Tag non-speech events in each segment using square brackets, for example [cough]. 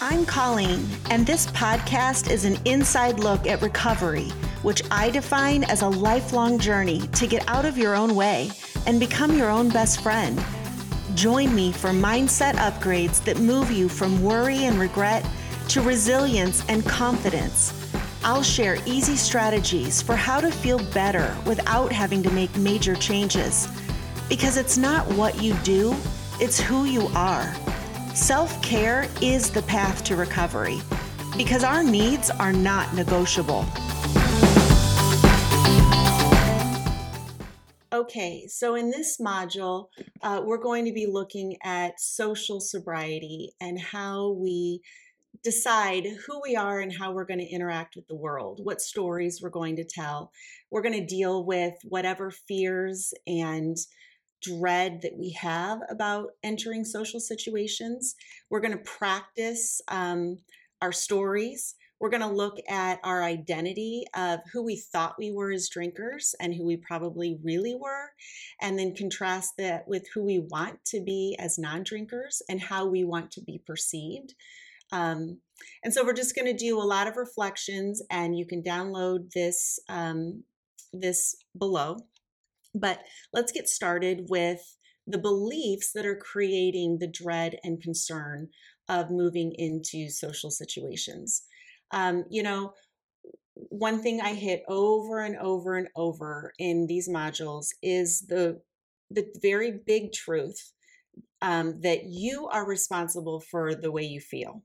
I'm Colleen, and this podcast is an inside look at recovery, which I define as a lifelong journey to get out of your own way and become your own best friend. Join me for mindset upgrades that move you from worry and regret to resilience and confidence. I'll share easy strategies for how to feel better without having to make major changes. Because it's not what you do, it's who you are. Self care is the path to recovery because our needs are not negotiable. Okay, so in this module, uh, we're going to be looking at social sobriety and how we decide who we are and how we're going to interact with the world, what stories we're going to tell. We're going to deal with whatever fears and dread that we have about entering social situations. We're going to practice um, our stories. We're going to look at our identity of who we thought we were as drinkers and who we probably really were, and then contrast that with who we want to be as non drinkers and how we want to be perceived. Um, and so we're just going to do a lot of reflections, and you can download this um, this below. But let's get started with the beliefs that are creating the dread and concern of moving into social situations. Um, you know, one thing I hit over and over and over in these modules is the the very big truth um, that you are responsible for the way you feel.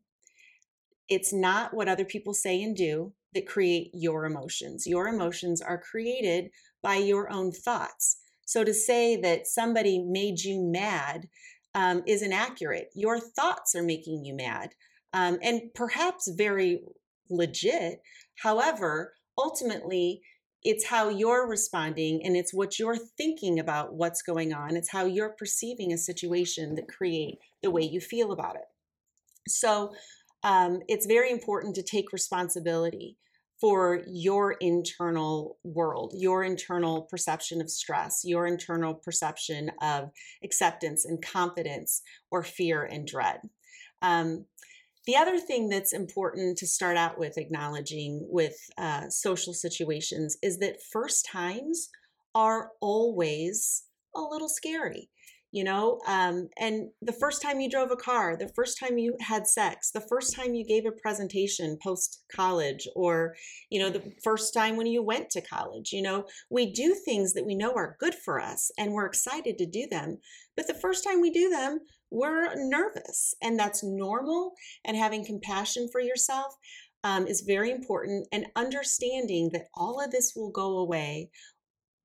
It's not what other people say and do that create your emotions. Your emotions are created by your own thoughts. So to say that somebody made you mad um, is inaccurate. Your thoughts are making you mad, um, and perhaps very legit. However, ultimately, it's how you're responding and it's what you're thinking about what's going on. It's how you're perceiving a situation that create the way you feel about it. So um, it's very important to take responsibility for your internal world, your internal perception of stress, your internal perception of acceptance and confidence or fear and dread. Um, the other thing that's important to start out with acknowledging with uh, social situations is that first times are always a little scary you know um, and the first time you drove a car the first time you had sex the first time you gave a presentation post college or you know the first time when you went to college you know we do things that we know are good for us and we're excited to do them but the first time we do them we're nervous and that's normal and having compassion for yourself um, is very important and understanding that all of this will go away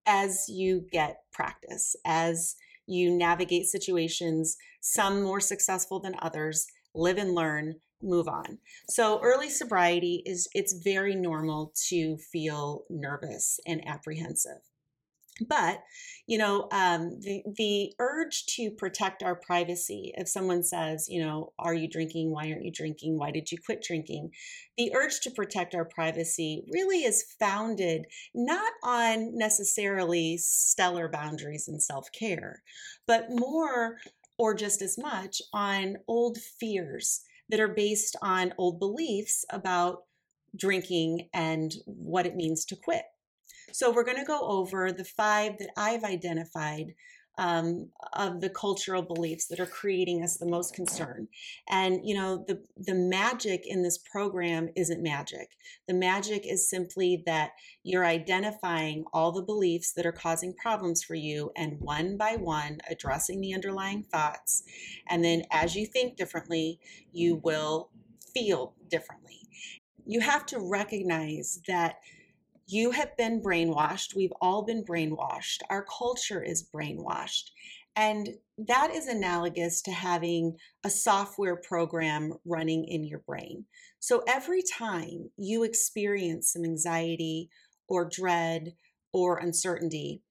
as you get practice as you navigate situations, some more successful than others, live and learn, move on. So early sobriety is it's very normal to feel nervous and apprehensive. But, you know, um, the, the urge to protect our privacy, if someone says, you know, are you drinking? Why aren't you drinking? Why did you quit drinking? The urge to protect our privacy really is founded not on necessarily stellar boundaries and self care, but more or just as much on old fears that are based on old beliefs about drinking and what it means to quit. So we're going to go over the five that I've identified um, of the cultural beliefs that are creating us the most concern. And you know, the the magic in this program isn't magic. The magic is simply that you're identifying all the beliefs that are causing problems for you, and one by one addressing the underlying thoughts. And then, as you think differently, you will feel differently. You have to recognize that you have been brainwashed. We've all been brainwashed. Our culture is brainwashed. And that is analogous to having a software program running in your brain. So every time you experience some anxiety or dread or uncertainty,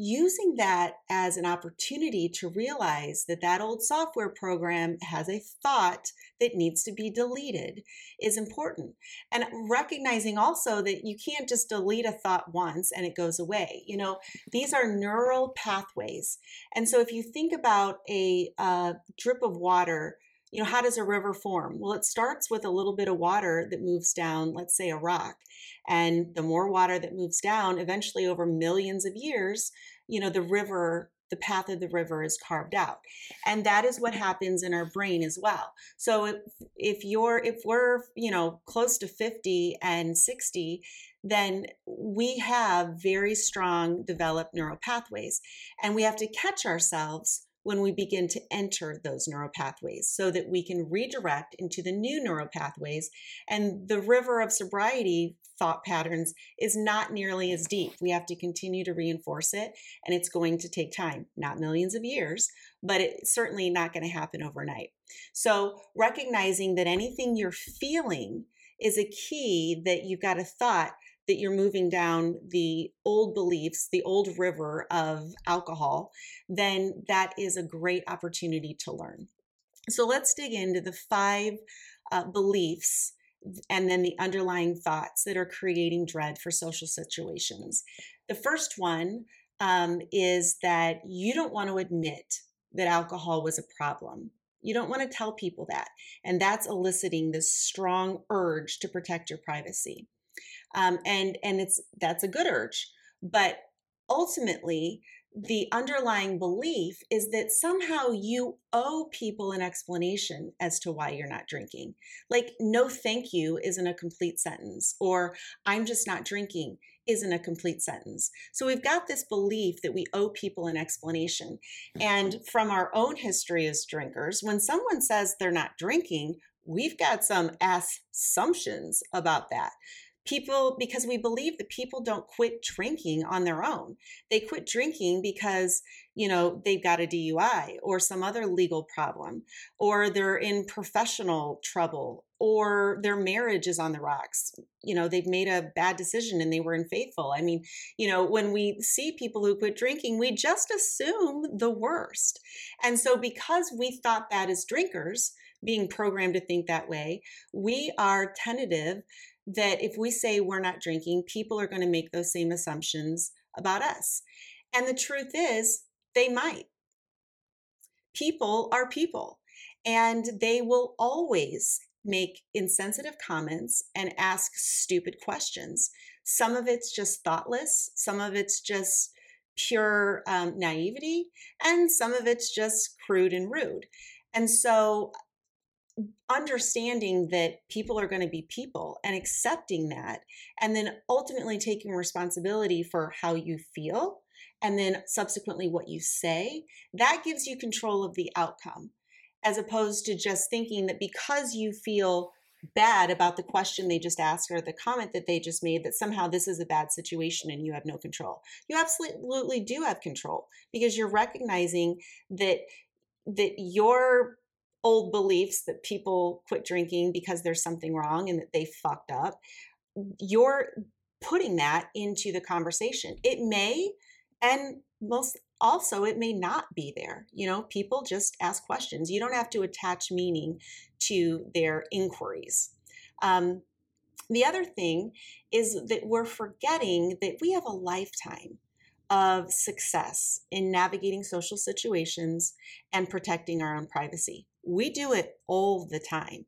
using that as an opportunity to realize that that old software program has a thought that needs to be deleted is important. And recognizing also that you can't just delete a thought once and it goes away. You know, these are neural pathways. And so if you think about a uh, drip of water, you know, how does a river form? Well, it starts with a little bit of water that moves down, let's say a rock. And the more water that moves down, eventually over millions of years, you know, the river the path of the river is carved out and that is what happens in our brain as well so if, if you're if we're you know close to 50 and 60 then we have very strong developed neural pathways and we have to catch ourselves when we begin to enter those neural pathways so that we can redirect into the new neural pathways. And the river of sobriety thought patterns is not nearly as deep. We have to continue to reinforce it, and it's going to take time, not millions of years, but it's certainly not going to happen overnight. So, recognizing that anything you're feeling is a key that you've got a thought that you're moving down the old beliefs, the old river of alcohol, then that is a great opportunity to learn. So let's dig into the five uh, beliefs and then the underlying thoughts that are creating dread for social situations. The first one um, is that you don't want to admit that alcohol was a problem. You don't want to tell people that. And that's eliciting this strong urge to protect your privacy um, and and it's that's a good urge but ultimately the underlying belief is that somehow you owe people an explanation as to why you're not drinking. Like, no thank you isn't a complete sentence, or I'm just not drinking isn't a complete sentence. So we've got this belief that we owe people an explanation. And from our own history as drinkers, when someone says they're not drinking, we've got some assumptions about that people because we believe that people don't quit drinking on their own. They quit drinking because you know they've got a dui or some other legal problem or they're in professional trouble or their marriage is on the rocks. You know they've made a bad decision and they were unfaithful. I mean you know when we see people who quit drinking we just assume the worst. And so because we thought that as drinkers being programmed to think that way we are tentative that if we say we're not drinking, people are going to make those same assumptions about us. And the truth is, they might. People are people, and they will always make insensitive comments and ask stupid questions. Some of it's just thoughtless, some of it's just pure um, naivety, and some of it's just crude and rude. And so understanding that people are going to be people and accepting that and then ultimately taking responsibility for how you feel and then subsequently what you say that gives you control of the outcome as opposed to just thinking that because you feel bad about the question they just asked or the comment that they just made that somehow this is a bad situation and you have no control. You absolutely do have control because you're recognizing that that your old beliefs that people quit drinking because there's something wrong and that they fucked up, you're putting that into the conversation. It may, and most also, it may not be there. You know, people just ask questions. You don't have to attach meaning to their inquiries. Um, the other thing is that we're forgetting that we have a lifetime of success in navigating social situations and protecting our own privacy. We do it all the time.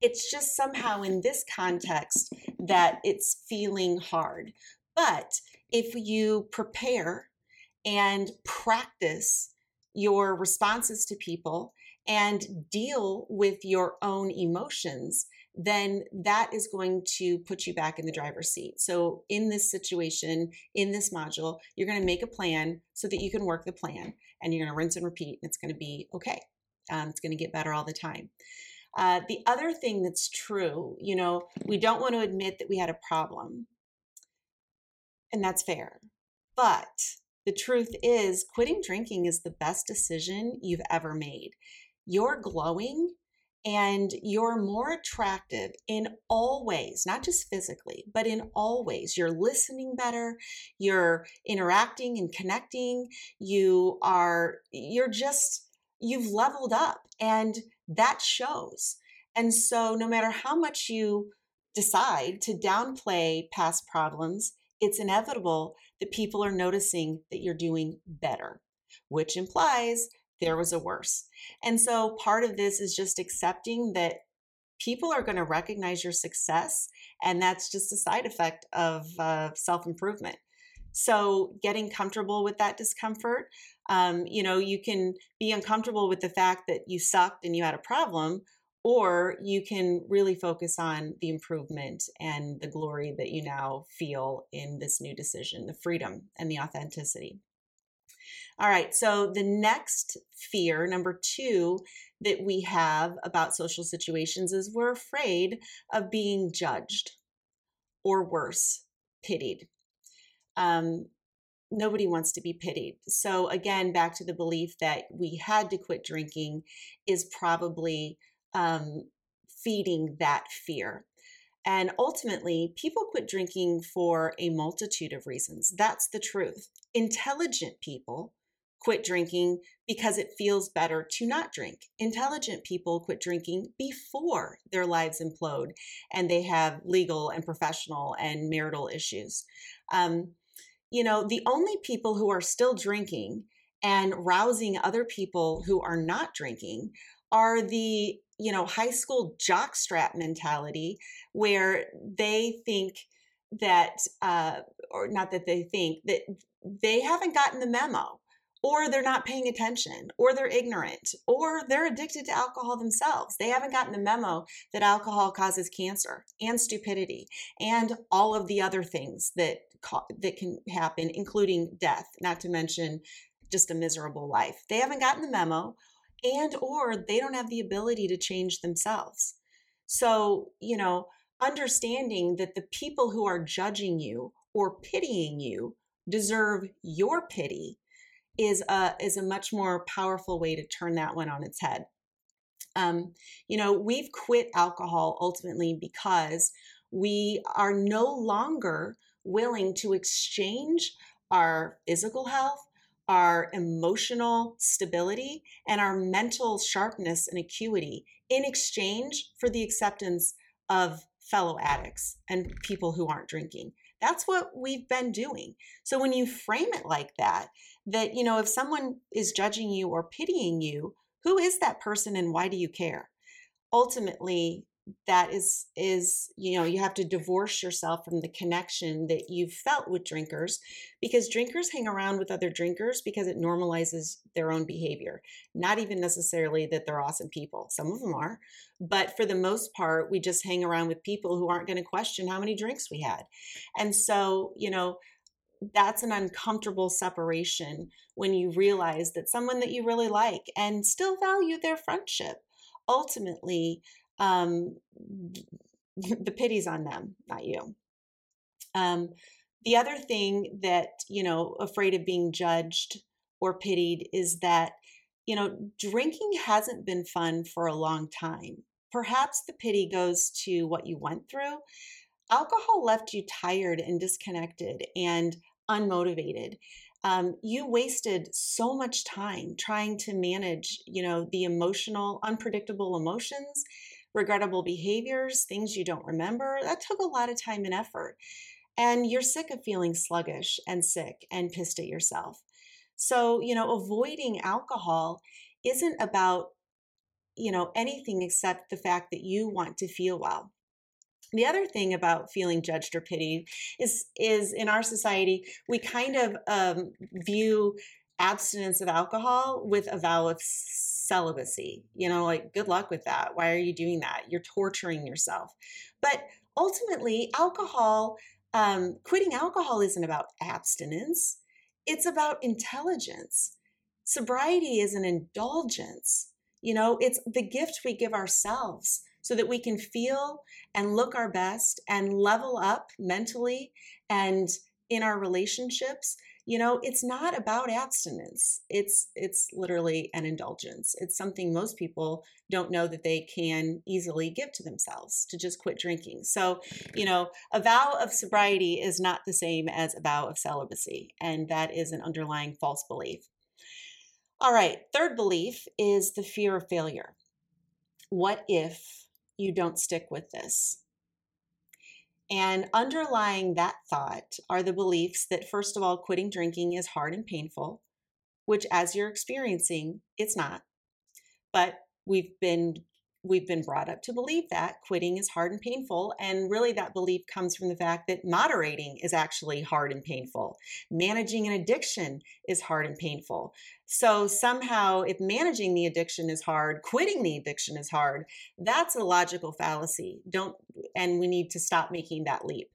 It's just somehow in this context that it's feeling hard. But if you prepare and practice your responses to people and deal with your own emotions, then that is going to put you back in the driver's seat. So, in this situation, in this module, you're going to make a plan so that you can work the plan and you're going to rinse and repeat, and it's going to be okay. Um, it's going to get better all the time. Uh, the other thing that's true, you know, we don't want to admit that we had a problem, and that's fair. But the truth is, quitting drinking is the best decision you've ever made. You're glowing and you're more attractive in all ways, not just physically, but in all ways. You're listening better, you're interacting and connecting, you are, you're just, you've leveled up and that shows. And so, no matter how much you decide to downplay past problems, it's inevitable that people are noticing that you're doing better, which implies there was a worse. And so part of this is just accepting that people are going to recognize your success, and that's just a side effect of uh, self improvement. So getting comfortable with that discomfort, um, you know, you can be uncomfortable with the fact that you sucked and you had a problem, or you can really focus on the improvement and the glory that you now feel in this new decision, the freedom and the authenticity. All right, so the next fear, number two, that we have about social situations is we're afraid of being judged or worse, pitied. Um, nobody wants to be pitied. So, again, back to the belief that we had to quit drinking is probably um, feeding that fear. And ultimately, people quit drinking for a multitude of reasons. That's the truth. Intelligent people quit drinking because it feels better to not drink. Intelligent people quit drinking before their lives implode and they have legal and professional and marital issues. Um, you know, the only people who are still drinking and rousing other people who are not drinking are the you know high school jockstrap mentality where they think that uh, or not that they think that they haven't gotten the memo or they're not paying attention, or they're ignorant, or they're addicted to alcohol themselves. They haven't gotten the memo that alcohol causes cancer and stupidity and all of the other things that that can happen, including death, not to mention just a miserable life. They haven't gotten the memo, and or they don't have the ability to change themselves. So, you know, understanding that the people who are judging you or pitying you deserve your pity is a is a much more powerful way to turn that one on its head. Um, you know, we've quit alcohol ultimately because we are no longer willing to exchange our physical health, our emotional stability, and our mental sharpness and acuity in exchange for the acceptance of fellow addicts and people who aren't drinking. That's what we've been doing. So when you frame it like that, that, you know, if someone is judging you or pitying you, who is that person and why do you care? Ultimately, that is is you know you have to divorce yourself from the connection that you've felt with drinkers because drinkers hang around with other drinkers because it normalizes their own behavior not even necessarily that they're awesome people some of them are but for the most part we just hang around with people who aren't going to question how many drinks we had and so you know that's an uncomfortable separation when you realize that someone that you really like and still value their friendship ultimately um, the pity's on them, not you. Um, the other thing that, you know, afraid of being judged or pitied is that, you know, drinking hasn't been fun for a long time. Perhaps the pity goes to what you went through. Alcohol left you tired and disconnected and unmotivated. Um, you wasted so much time trying to manage, you know, the emotional, unpredictable emotions regrettable behaviors, things you don't remember. That took a lot of time and effort. And you're sick of feeling sluggish and sick and pissed at yourself. So, you know, avoiding alcohol isn't about, you know, anything except the fact that you want to feel well. The other thing about feeling judged or pitied is is in our society we kind of um, view abstinence of alcohol with a vow of celibacy. You know, like, good luck with that. Why are you doing that? You're torturing yourself. But ultimately, alcohol, um, quitting alcohol isn't about abstinence, it's about intelligence. Sobriety is an indulgence. You know, it's the gift we give ourselves so that we can feel and look our best and level up mentally and in our relationships you know it's not about abstinence. It's it's literally an indulgence. It's something most people don't know that they can easily give to themselves to just quit drinking. So mm-hmm. you know a vow of sobriety is not the same as a vow of celibacy and that is an underlying false belief. All right third belief is the fear of failure. What if you don't stick with this and underlying that thought are the beliefs that, first of all, quitting drinking is hard and painful, which, as you're experiencing, it's not. But we've been we've been brought up to believe that quitting is hard and painful. And really, that belief comes from the fact that moderating is actually hard and painful. Managing an addiction is hard and painful. So, somehow, if managing the addiction is hard, quitting the addiction is hard, that's a logical fallacy. Don't, and we need to stop making that leap.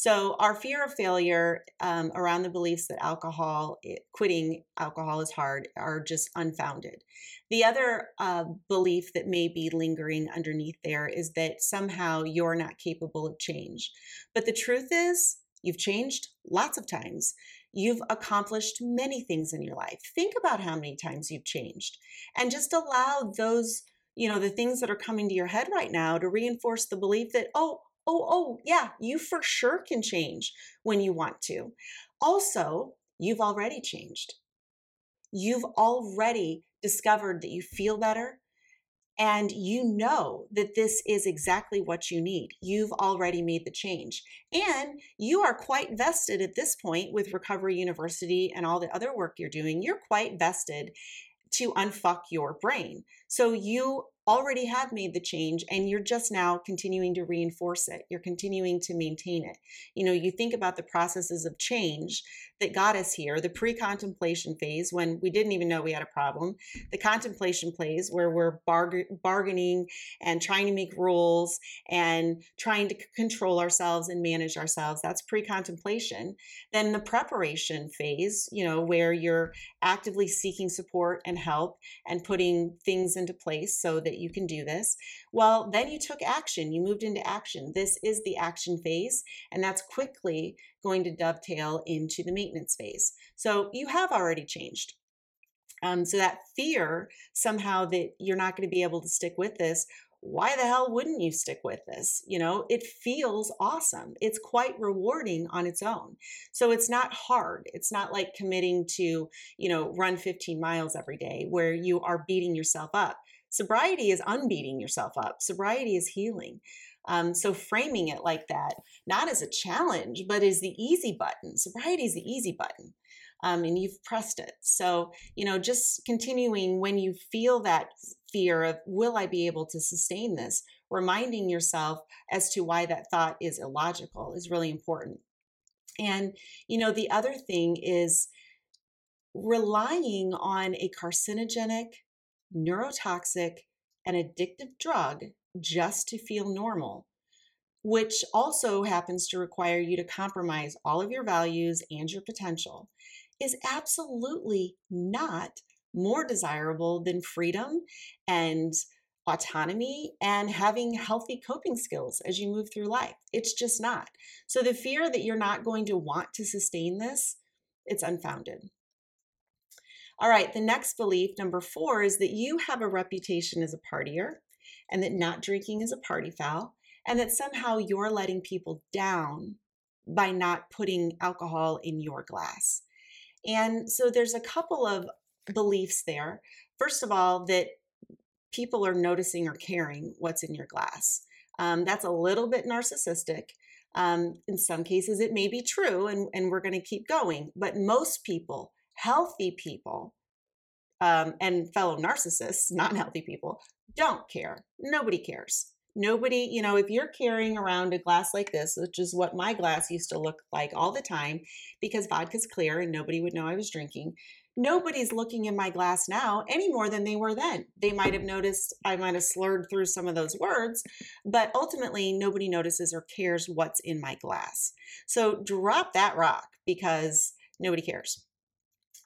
So, our fear of failure um, around the beliefs that alcohol, quitting alcohol is hard, are just unfounded. The other uh, belief that may be lingering underneath there is that somehow you're not capable of change. But the truth is, you've changed lots of times. You've accomplished many things in your life. Think about how many times you've changed and just allow those, you know, the things that are coming to your head right now to reinforce the belief that, oh, oh, oh, yeah, you for sure can change when you want to. Also, you've already changed. You've already discovered that you feel better and you know that this is exactly what you need. You've already made the change. And you are quite vested at this point with Recovery University and all the other work you're doing. You're quite vested to unfuck your brain. So you already have made the change and you're just now continuing to reinforce it. You're continuing to maintain it. You know, you think about the processes of change that got us here the pre contemplation phase when we didn't even know we had a problem, the contemplation phase where we're bargaining and trying to make rules and trying to control ourselves and manage ourselves. That's pre contemplation. Then the preparation phase, you know, where you're actively seeking support and help and putting things into place so that you can do this. Well, then you took action, you moved into action. This is the action phase, and that's quickly going to dovetail into the maintenance phase. So you have already changed. Um, so that fear somehow that you're not going to be able to stick with this why the hell wouldn't you stick with this? You know, it feels awesome. It's quite rewarding on its own. So it's not hard. It's not like committing to, you know, run 15 miles every day where you are beating yourself up. Sobriety is unbeating yourself up, sobriety is healing. Um, so framing it like that, not as a challenge, but as the easy button. Sobriety is the easy button. Um, and you've pressed it. So, you know, just continuing when you feel that fear of, will I be able to sustain this? Reminding yourself as to why that thought is illogical is really important. And, you know, the other thing is relying on a carcinogenic, neurotoxic, and addictive drug just to feel normal, which also happens to require you to compromise all of your values and your potential, is absolutely not more desirable than freedom and autonomy and having healthy coping skills as you move through life. It's just not. So the fear that you're not going to want to sustain this, it's unfounded. All right, the next belief, number four, is that you have a reputation as a partier and that not drinking is a party foul, and that somehow you're letting people down by not putting alcohol in your glass. And so there's a couple of beliefs there. First of all, that people are noticing or caring what's in your glass. Um, that's a little bit narcissistic. Um, in some cases, it may be true, and, and we're going to keep going. But most people, healthy people, um, and fellow narcissists, [laughs] not healthy people, don't care. Nobody cares. Nobody, you know, if you're carrying around a glass like this, which is what my glass used to look like all the time because vodka's clear and nobody would know I was drinking, nobody's looking in my glass now any more than they were then. They might have noticed I might have slurred through some of those words, but ultimately nobody notices or cares what's in my glass. So drop that rock because nobody cares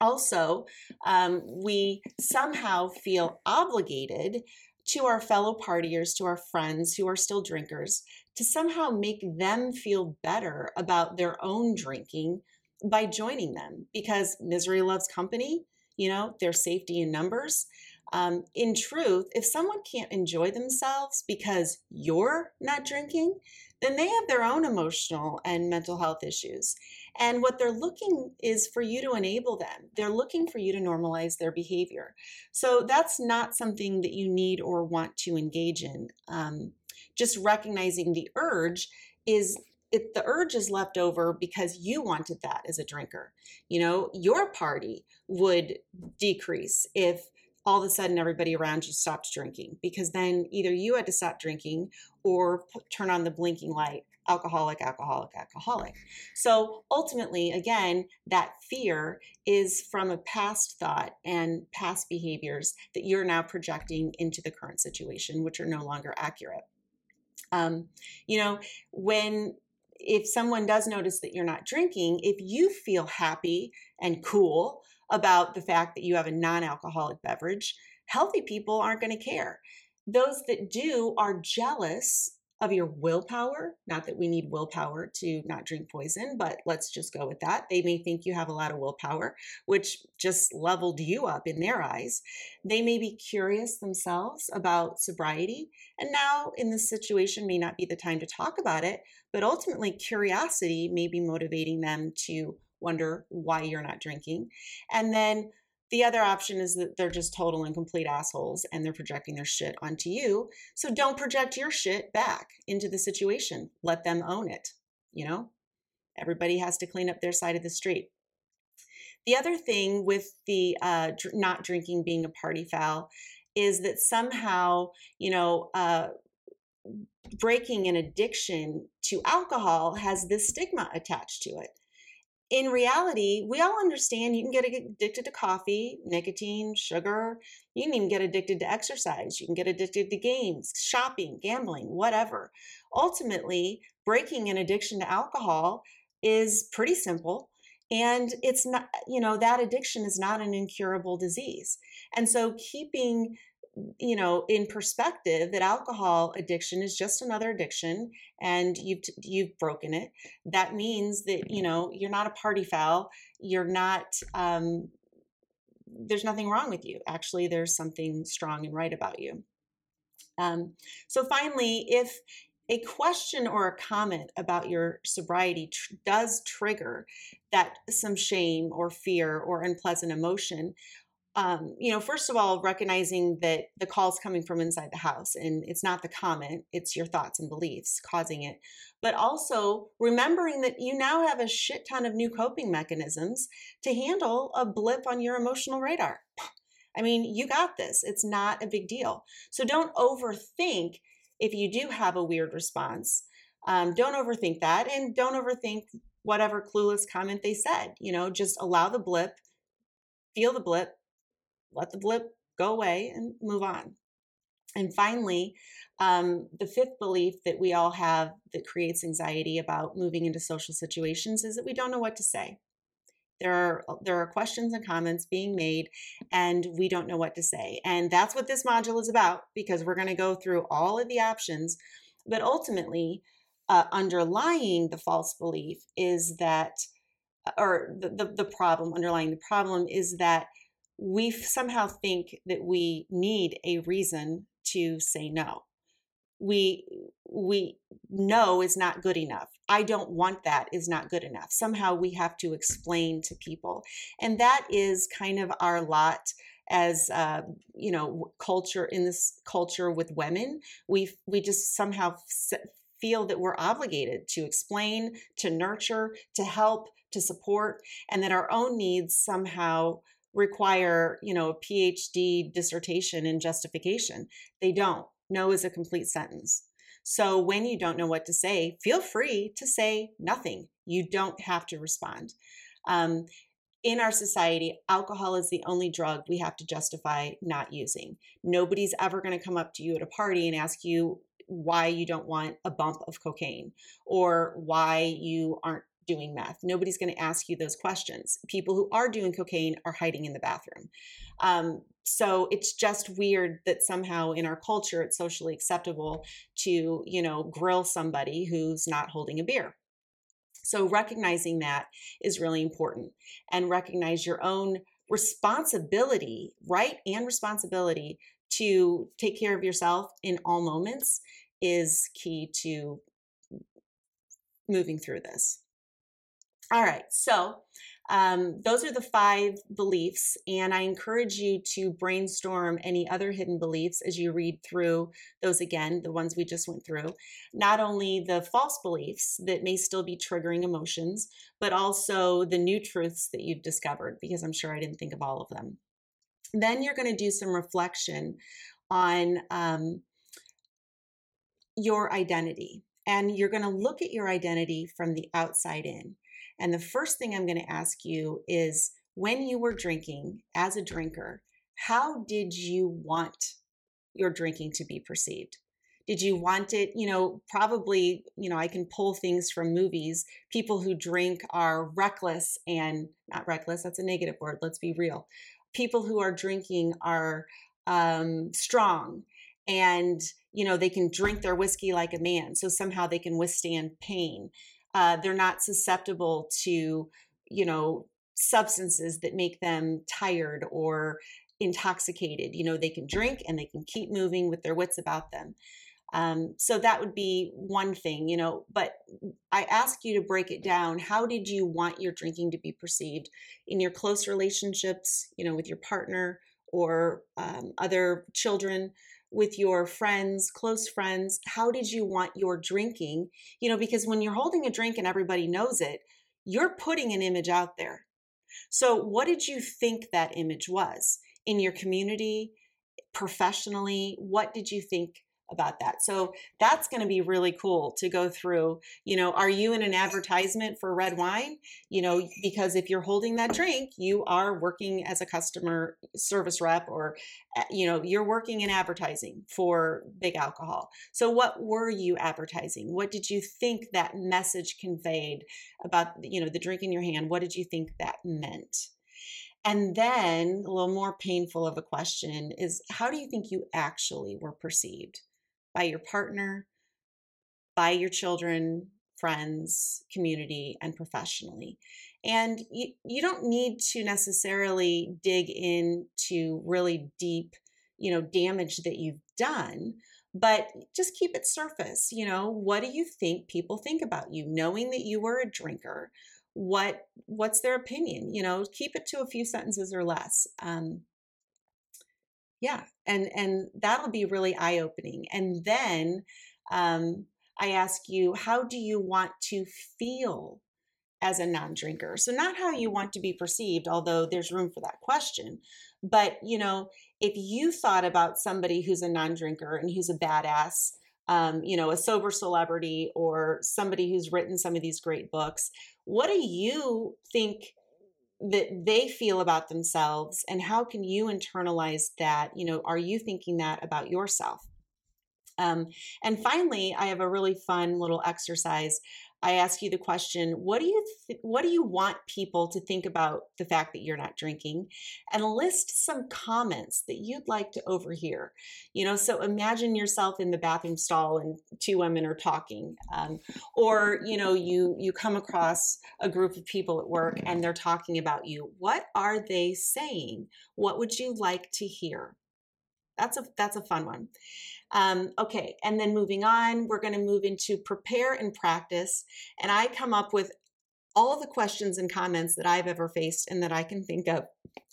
also, um, we somehow feel obligated to our fellow partiers, to our friends who are still drinkers, to somehow make them feel better about their own drinking by joining them because misery loves company, you know, there's safety in numbers. Um, in truth, if someone can't enjoy themselves because you're not drinking, then they have their own emotional and mental health issues. And what they're looking is for you to enable them. They're looking for you to normalize their behavior. So that's not something that you need or want to engage in. Um, just recognizing the urge is it, the urge is left over because you wanted that as a drinker. You know, your party would decrease if all of a sudden everybody around you stopped drinking because then either you had to stop drinking or turn on the blinking light alcoholic, alcoholic, alcoholic. So ultimately, again, that fear is from a past thought and past behaviors that you're now projecting into the current situation, which are no longer accurate. Um, you know, when if someone does notice that you're not drinking, if you feel happy and cool about the fact that you have a non alcoholic beverage, healthy people aren't going to care. Those that do are jealous of your willpower. Not that we need willpower to not drink poison, but let's just go with that. They may think you have a lot of willpower, which just leveled you up in their eyes. They may be curious themselves about sobriety. And now, in this situation, may not be the time to talk about it, but ultimately, curiosity may be motivating them to wonder why you're not drinking. And then the other option is that they're just total and complete assholes and they're projecting their shit onto you. So don't project your shit back into the situation. Let them own it. You know, everybody has to clean up their side of the street. The other thing with the uh, dr- not drinking being a party foul is that somehow, you know, uh, breaking an addiction to alcohol has this stigma attached to it in reality, we all understand you can get addicted to coffee, nicotine, sugar. You can even get addicted to exercise. You can get addicted to games, shopping, gambling, whatever. Ultimately, breaking an addiction to alcohol is pretty simple. And it's not, you know, that addiction is not an incurable disease. And so keeping you know in perspective that alcohol addiction is just another addiction and you've you've broken it. That means that you know you're not a party foul. You're not um, there's nothing wrong with you. Actually there's something strong and right about you. Um, so finally if a question or a comment about your sobriety tr- does trigger that some shame or fear or unpleasant emotion um, you know, first of all, recognizing that the call is coming from inside the house and it's not the comment, it's your thoughts and beliefs causing it. But also remembering that you now have a shit ton of new coping mechanisms to handle a blip on your emotional radar. I mean, you got this. It's not a big deal. So don't overthink if you do have a weird response. Um, don't overthink that and don't overthink whatever clueless comment they said. You know, just allow the blip, feel the blip, let the blip go away and move on. And finally, um, the fifth belief that we all have that creates anxiety about moving into social situations is that we don't know what to say. There are there are questions and comments being made, and we don't know what to say. And that's what this module is about because we're going to go through all of the options. But ultimately, uh, underlying the false belief is that, or the, the the problem underlying the problem is that we somehow think that we need a reason to say no. We we know is not good enough. I don't want that is not good enough. Somehow we have to explain to people. And that is kind of our lot as uh, you know culture in this culture with women. We we just somehow feel that we're obligated to explain to nurture to help to support and that our own needs somehow require, you know, a PhD dissertation in justification. They don't. No is a complete sentence. So when you don't know what to say, feel free to say nothing. You don't have to respond. Um, in our society, alcohol is the only drug we have to justify not using. Nobody's ever going to come up to you at a party and ask you why you don't want a bump of cocaine or why you aren't doing meth. Nobody's going to ask you those questions. People who are doing cocaine are hiding in the bathroom. Um, so it's just weird that somehow in our culture it's socially acceptable to, you know, grill somebody who's not holding a beer. So, recognizing that is really important and recognize your own responsibility, right? And responsibility to take care of yourself in all moments is key to moving through this. All right, so um, those are the five beliefs, and I encourage you to brainstorm any other hidden beliefs as you read through those again, the ones we just went through. Not only the false beliefs that may still be triggering emotions, but also the new truths that you've discovered, because I'm sure I didn't think of all of them. Then you're going to do some reflection on um, your identity. And you're going to look at your identity from the outside in. And the first thing I'm going to ask you is when you were drinking as a drinker, how did you want your drinking to be perceived? Did you want it, you know, probably, you know, I can pull things from movies. People who drink are reckless and not reckless, that's a negative word, let's be real. People who are drinking are um, strong and, you know, they can drink their whiskey like a man. So somehow they can withstand pain uh, they're not susceptible to you know substances that make them tired or intoxicated. You know they can drink and they can keep moving with their wits about them. Um, so that would be one thing you know but i ask you to break it down. How did you want your drinking to be perceived in your close relationships you know with your partner or um, other children with your friends, close friends? How did you want your drinking? You know, because when you're holding a drink and everybody knows it, you're putting an image out there. So, what did you think that image was in your community, professionally? What did you think about that. So that's going to be really cool to go through. You know, are you in an advertisement for red wine? You know, because if you're holding that drink, you are working as a customer service rep or, eh, you know, you're working in advertising for big alcohol. So what were you advertising? What did you think that message conveyed about, you know, the drink in your hand? What did you think that meant? And then a little more painful of a question is how do you think you actually were perceived? By your partner, by your children, friends, community, and professionally. And you, you don't need to necessarily dig into really deep, you know, damage that you've done, but just keep it surface. You know, what do you think people think about you? Knowing that you were a drinker, what what's their opinion? You know, keep it to a few sentences or less. Um, yeah and and that'll be really eye opening and then um, i ask you how do you want to feel as a non-drinker? So not how you want to be perceived although there's room for that question but you know if you thought about somebody who's a non-drinker and who's a badass um, you know a sober celebrity or somebody who's written some of these great books what do you think that they feel about themselves and how can you internalize that? You know are you thinking that about yourself? Um, and finally i have a really fun little exercise I ask you the question, what do you th- what do you want people to think about the fact that you're not drinking and list some comments that you'd like to overhear. You know, so imagine yourself in the bathroom stall and two women are talking um, or you know, you you come across a group of people at work and they're talking about you. What are they saying? What would you like to hear? That's a that's a fun one. Um, okay, and then moving on, we're going to move into prepare and practice. And I come up with all the questions and comments that I've ever faced and that I can think of.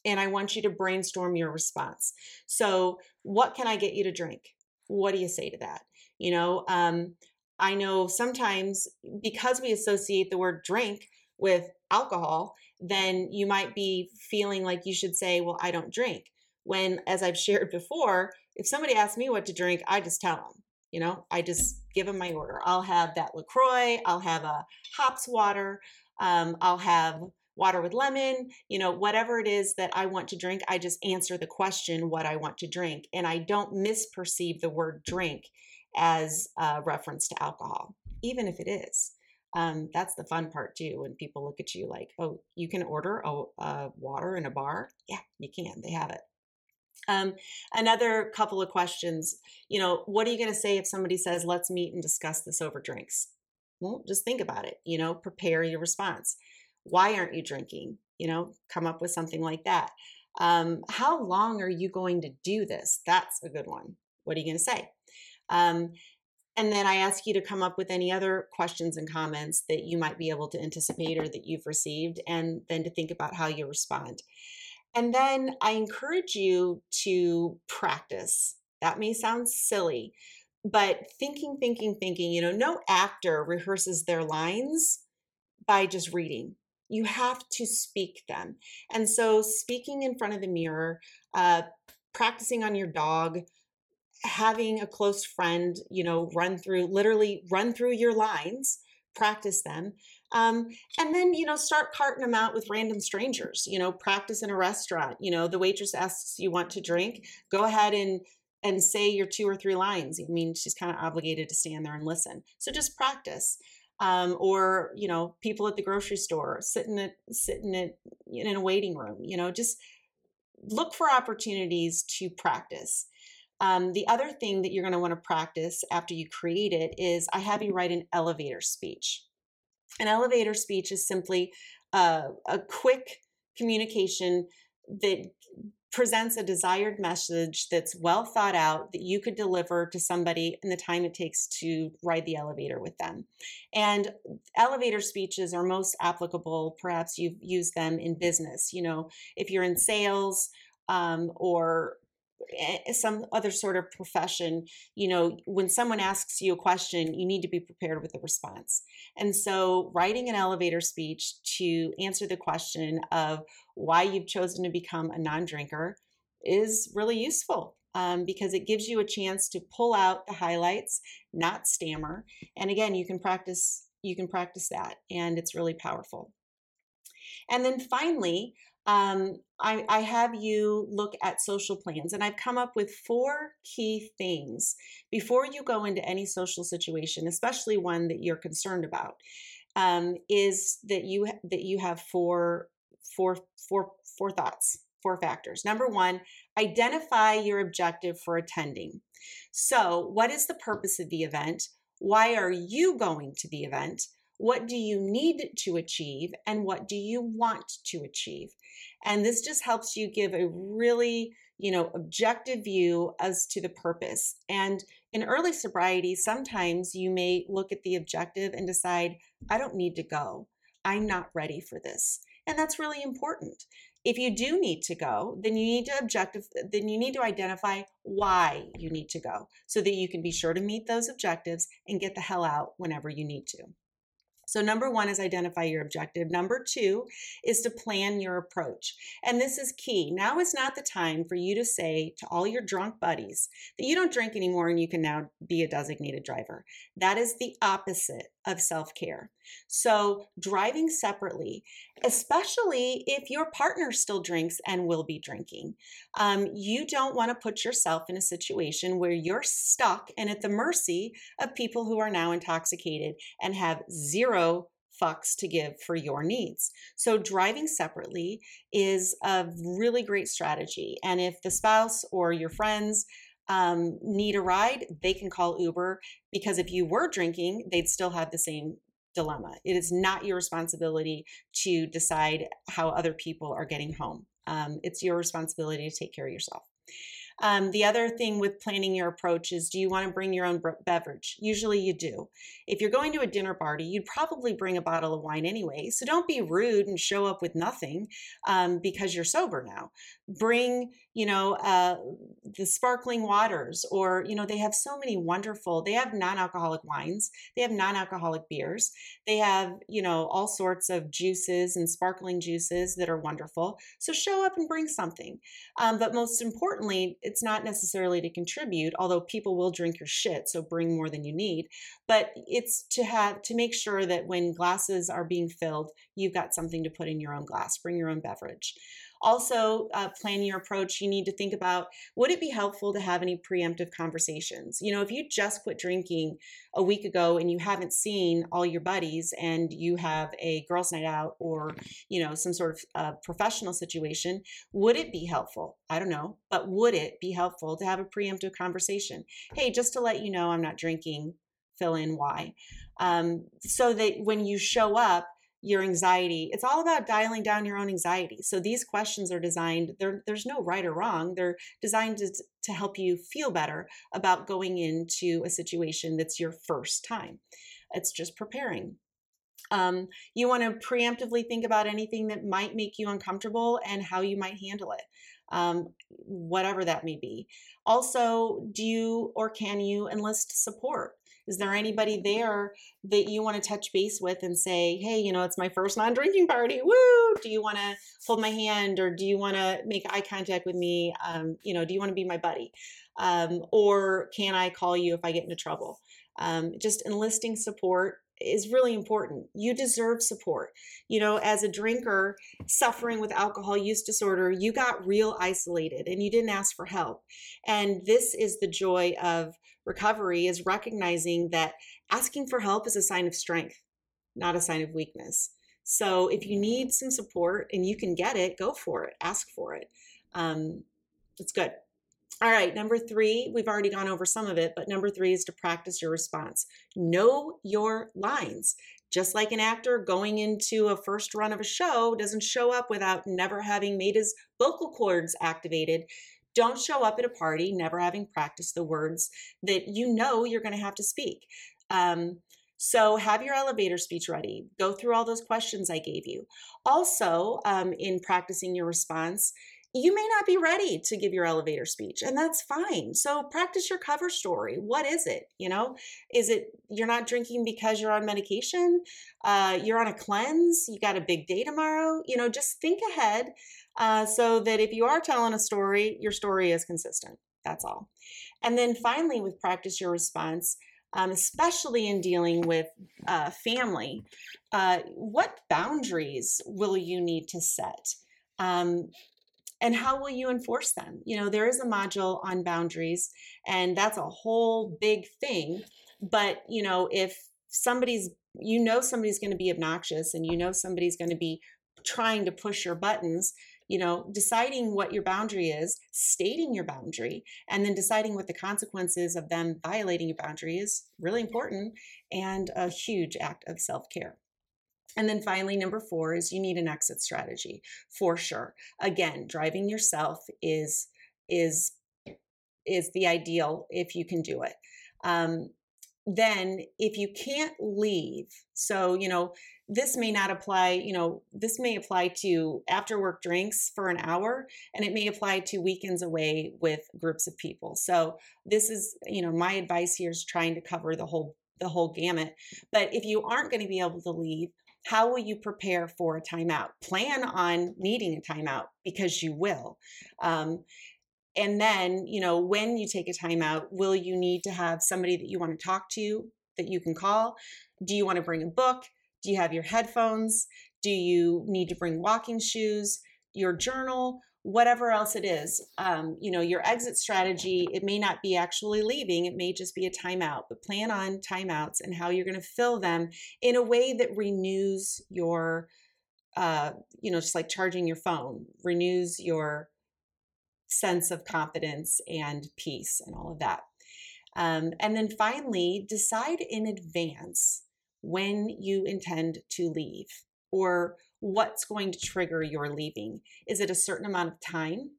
And I want you to brainstorm your response. So, what can I get you to drink? What do you say to that? You know, um, I know sometimes because we associate the word drink with alcohol, then you might be feeling like you should say, Well, I don't drink. When, as I've shared before, if somebody asks me what to drink, I just tell them. You know, I just give them my order. I'll have that LaCroix, I'll have a hops water, um, I'll have water with lemon, you know, whatever it is that I want to drink, I just answer the question what I want to drink. And I don't misperceive the word drink as a reference to alcohol, even if it is. Um, that's the fun part too when people look at you like, oh, you can order a, a water in a bar? Yeah, you can. They have it. Um, another couple of questions. You know, what are you going to say if somebody says, let's meet and discuss this over drinks? Well, just think about it, you know, prepare your response. Why aren't you drinking? You know, come up with something like that. Um, how long are you going to do this? That's a good one. What are you going to say? Um, and then I ask you to come up with any other questions and comments that you might be able to anticipate or that you've received, and then to think about how you respond. And then I encourage you to practice. That may sound silly, but thinking, thinking, thinking, you know, no actor rehearses their lines by just reading. You have to speak them. And so, speaking in front of the mirror, uh, practicing on your dog, having a close friend, you know, run through, literally run through your lines, practice them. Um, and then, you know, start carting them out with random strangers, you know, practice in a restaurant. You know, the waitress asks you want to drink, go ahead and and say your two or three lines. I mean, she's kind of obligated to stand there and listen. So just practice. Um, or you know, people at the grocery store sitting at sitting at in a waiting room. You know, just look for opportunities to practice. Um, the other thing that you're going to want to practice after you create it is I have you write an elevator speech. An elevator speech is simply uh, a quick communication that presents a desired message that's well thought out that you could deliver to somebody in the time it takes to ride the elevator with them. And elevator speeches are most applicable, perhaps you've used them in business. You know, if you're in sales um, or some other sort of profession, you know, when someone asks you a question, you need to be prepared with a response. And so, writing an elevator speech to answer the question of why you've chosen to become a non drinker is really useful. Um, because it gives you a chance to pull out the highlights, not stammer. And again, you can practice you can practice that, and it's really powerful. And then finally, um, I, I, have you look at social plans, and I've come up with four key things before you go into any social situation, especially one that you're concerned about. Um, is that you that you have four four four four thoughts, four factors. Number one, identify your objective for attending. So, what is the purpose of the event? Why are you going to the event? What do you need to achieve and what do you want to achieve? And this just helps you give a really, you know, objective view as to the purpose. And in early sobriety, sometimes you may look at the objective and decide, I don't need to go. I'm not ready for this. And that's really important. If you do need to go, then you need to objective then you need to identify why you need to go so that you can be sure to meet those objectives and get the hell out whenever you need to. So, number one is identify your objective. Number two is to plan your approach. And this is key. Now is not the time for you to say to all your drunk buddies that you don't drink anymore and you can now be a designated driver. That is the opposite of self care. So, driving separately, especially if your partner still drinks and will be drinking, um, you don't want to put yourself in a situation where you're stuck and at the mercy of people who are now intoxicated and have zero fucks to give for your needs. So, driving separately is a really great strategy. And if the spouse or your friends um, need a ride, they can call Uber because if you were drinking, they'd still have the same dilemma. It is not your responsibility to decide how other people are getting home. Um, it's your responsibility to take care of yourself. Um, the other thing with planning your approach is do you want to bring your own beverage? Usually you do. If you're going to a dinner party, you'd probably bring a bottle of wine anyway. So don't be rude and show up with nothing um, because you're sober now. Bring, you know, uh, the sparkling waters, or, you know, they have so many wonderful, they have non alcoholic wines, they have non alcoholic beers, they have, you know, all sorts of juices and sparkling juices that are wonderful. So show up and bring something. Um, but most importantly, it's not necessarily to contribute, although people will drink your shit, so bring more than you need. But it's to have to make sure that when glasses are being filled, you've got something to put in your own glass. Bring your own beverage. Also, uh, plan your approach. You need to think about would it be helpful to have any preemptive conversations? You know, if you just quit drinking a week ago and you haven't seen all your buddies and you have a girls' night out or, you know, some sort of uh, professional situation, would it be helpful? I don't know, but would it be helpful to have a preemptive conversation? Hey, just to let you know, I'm not drinking fill in why. Um, so that when you show up, your anxiety, it's all about dialing down your own anxiety. So these questions are designed, there's no right or wrong. They're designed to, to help you feel better about going into a situation that's your first time. It's just preparing. Um, you want to preemptively think about anything that might make you uncomfortable and how you might handle it, um, whatever that may be. Also, do you or can you enlist support? Is there anybody there that you want to touch base with and say, hey, you know, it's my first non drinking party. Woo! Do you want to hold my hand or do you want to make eye contact with me? Um, you know, do you want to be my buddy? Um, or can I call you if I get into trouble? Um, just enlisting support is really important. You deserve support. You know, as a drinker suffering with alcohol use disorder, you got real isolated and you didn't ask for help. And this is the joy of recovery is recognizing that asking for help is a sign of strength, not a sign of weakness. So if you need some support and you can get it, go for it. Ask for it. Um, it's good. All right, number three, we've already gone over some of it, but number three is to practice your response. Know your lines. Just like an actor going into a first run of a show doesn't show up without never having made his vocal cords activated. Don't show up at a party never having practiced the words that you know you're going to have to speak. Um, so have your elevator speech ready. Go through all those questions I gave you. Also, um, in practicing your response, you may not be ready to give your elevator speech and that's fine. So practice your cover story. What is it? You know is it you're not drinking because you're on medication? Uh, you're on a cleanse? You got a big day tomorrow? You know just think ahead uh, so that if you are telling a story your story is consistent. That's all. And then finally with practice your response um, especially in dealing with uh, family uh, what boundaries will you need to set? Um, and how will you enforce them? You know, there is a module on boundaries, and that's a whole big thing. But, you know, if somebody's, you know, somebody's going to be obnoxious and you know somebody's going to be trying to push your buttons, you know, deciding what your boundary is, stating your boundary, and then deciding what the consequences of them violating your boundary is really important and a huge act of self care. And then finally, number four is you need an exit strategy for sure. Again, driving yourself is is is the ideal if you can do it. Um, then if you can't leave, so you know this may not apply. You know this may apply to after work drinks for an hour, and it may apply to weekends away with groups of people. So this is you know my advice here is trying to cover the whole the whole gamut. But if you aren't going to be able to leave, how will you prepare for a timeout? Plan on needing a timeout because you will. Um, and then, you know, when you take a timeout, will you need to have somebody that you want to talk to that you can call? Do you want to bring a book? Do you have your headphones? Do you need to bring walking shoes, your journal? Whatever else it is um, you know your exit strategy it may not be actually leaving it may just be a timeout but plan on timeouts and how you're going to fill them in a way that renews your uh, you know just like charging your phone renews your sense of confidence and peace and all of that. Um, and then finally decide in advance when you intend to leave or what's going to trigger your leaving. Is it a certain amount of time?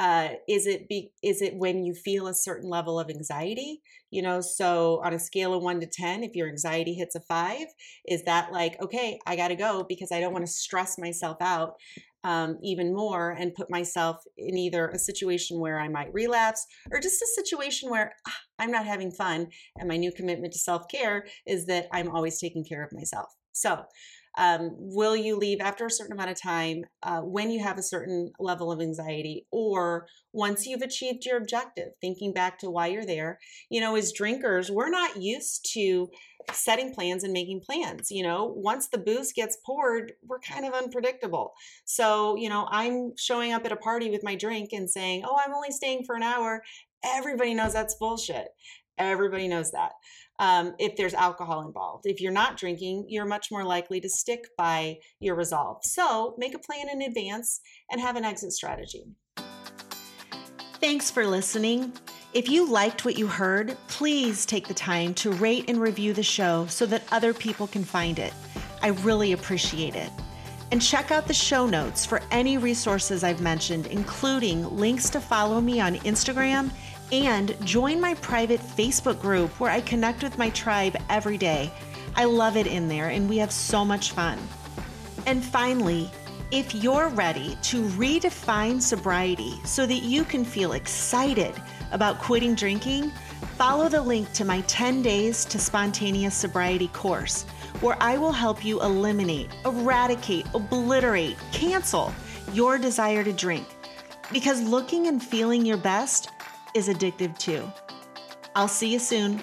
Uh, is it be is it when you feel a certain level of anxiety you know so on a scale of 1 to 10 if your anxiety hits a 5 is that like okay i gotta go because i don't want to stress myself out um, even more and put myself in either a situation where i might relapse or just a situation where ah, i'm not having fun and my new commitment to self-care is that i'm always taking care of myself so um, will you leave after a certain amount of time uh, when you have a certain level of anxiety or once you've achieved your objective? Thinking back to why you're there you know as drinkers we're not used to setting plans and making plans you know? Once the booze gets poured we're kind of unpredictable. So you know i'm showing up at a party with my drink and saying oh i'm only staying for an hour. Everybody knows that's bullshit. Everybody knows that um, if there's alcohol involved. If you're not drinking, you're much more likely to stick by your resolve. So make a plan in advance and have an exit strategy. Thanks for listening. If you liked what you heard, please take the time to rate and review the show so that other people can find it. I really appreciate it. And check out the show notes for any resources I've mentioned, including links to follow me on Instagram and join my private Facebook group where I connect with my tribe every day. I love it in there and we have so much fun. And finally, if you're ready to redefine sobriety so that you can feel excited about quitting drinking, follow the link to my 10 Days to Spontaneous Sobriety course, where I will help you eliminate, eradicate, obliterate, cancel your desire to drink. Because looking and feeling your best is addictive too. I'll see you soon.